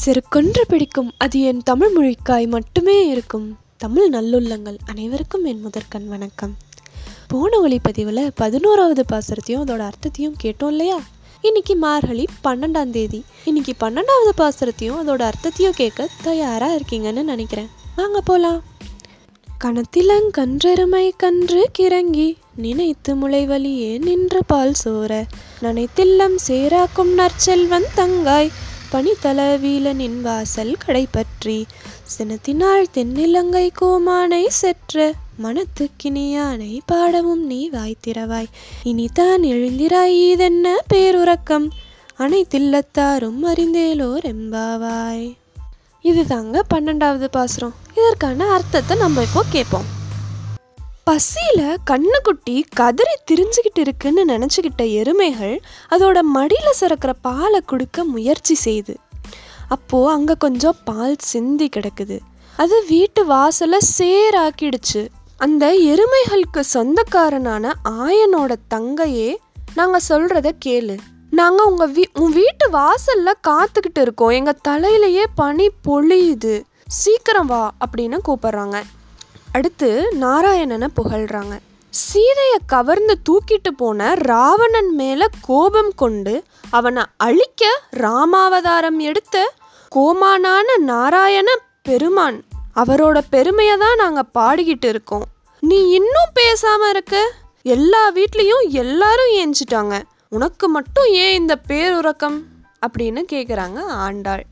செருக்கொன்று பிடிக்கும். அது என் தமிழ் மொழிக்காய் மட்டுமே இருக்கும். தமிழ் நல்லுள்ளங்கள் அனைவருக்கும் என் முதற்கண் வணக்கம். போன ஒளிப்பதிவில் பதினோராவது பாசுரத்தையும் அதோட அர்த்தத்தையும் கேட்டோம் இல்லையா? இன்னைக்கு மார்கழி பன்னெண்டாம் தேதி. இன்னைக்கு பன்னெண்டாவது பாசுரத்தையும் அதோட அர்த்தத்தையும் கேட்க தயாராக இருக்கீங்கன்னு நினைக்கிறேன். வாங்க போகலாம் கணத்திலங்கன்றெருமை கன்று கிறங்கி நினைத்து முளைவலியே நின்று பால் சோர நனைத்தில்லம் சேராக்கும் நற்செல்வன் தங்காய் பனித்தளவீலனின் வாசல் கடைப்பற்றி சினத்தினால் தென்னிலங்கை கோமானை செற்ற மனத்துக்கினியானை பாடவும் நீ வாய்த்திரவாய் இனிதான் எழுந்திராய் இதென்ன பேருறக்கம்? அனைத்தில்லத்தாரும் அறிந்தேலோர் எம்பாவாய். இது தாங்க பன்னெண்டாவது பாசுரம். இதற்கான அர்த்தத்தை நம்ம இப்போ கேட்போம் பசியில் கண்ணுக்குட்டி கதறி திரிஞ்சுக்கிட்டு இருக்குன்னு நினச்சிக்கிட்ட எருமைகள் அதோட மடியில் சுரக்கிற பாலை கொடுக்க முயற்சி செய்யுது அப்போது அங்கே கொஞ்சம் பால் சிந்தி கிடக்குது. அது வீட்டு வாசலை சேராக்கிடுச்சு. அந்த எருமைகளுக்கு சொந்தக்காரனான ஆயனோட தங்கையே நாங்கள் சொல்கிறத கேளு. நாங்கள் உங்கள் வீ உன் வீட்டு வாசலில் காத்துக்கிட்டு இருக்கோம். எங்கள் தலையிலையே பனி பொழியுது. சீக்கிரம் வா அப்படின்னு கூப்பிட்றாங்க. அடுத்து நாராயணனை புகழ்கிறாங்க சீதையை கவர்ந்து தூக்கிட்டு போன ராவணன் மேலே கோபம் கொண்டு அவனை அழிக்க ராமாவதாரம் எடுத்த கோமானான நாராயண பெருமான். அவரோட பெருமையை தான் நாங்கள் பாடிக்கிட்டு இருக்கோம். நீ இன்னும் பேசாமல் இருக்க. எல்லா வீட்லேயும் எல்லாரும் ஏஞ்சிட்டாங்க. உனக்கு மட்டும் ஏன் இந்த பேருறக்கம்? அப்படின்னு கேட்குறாங்க ஆண்டாள்.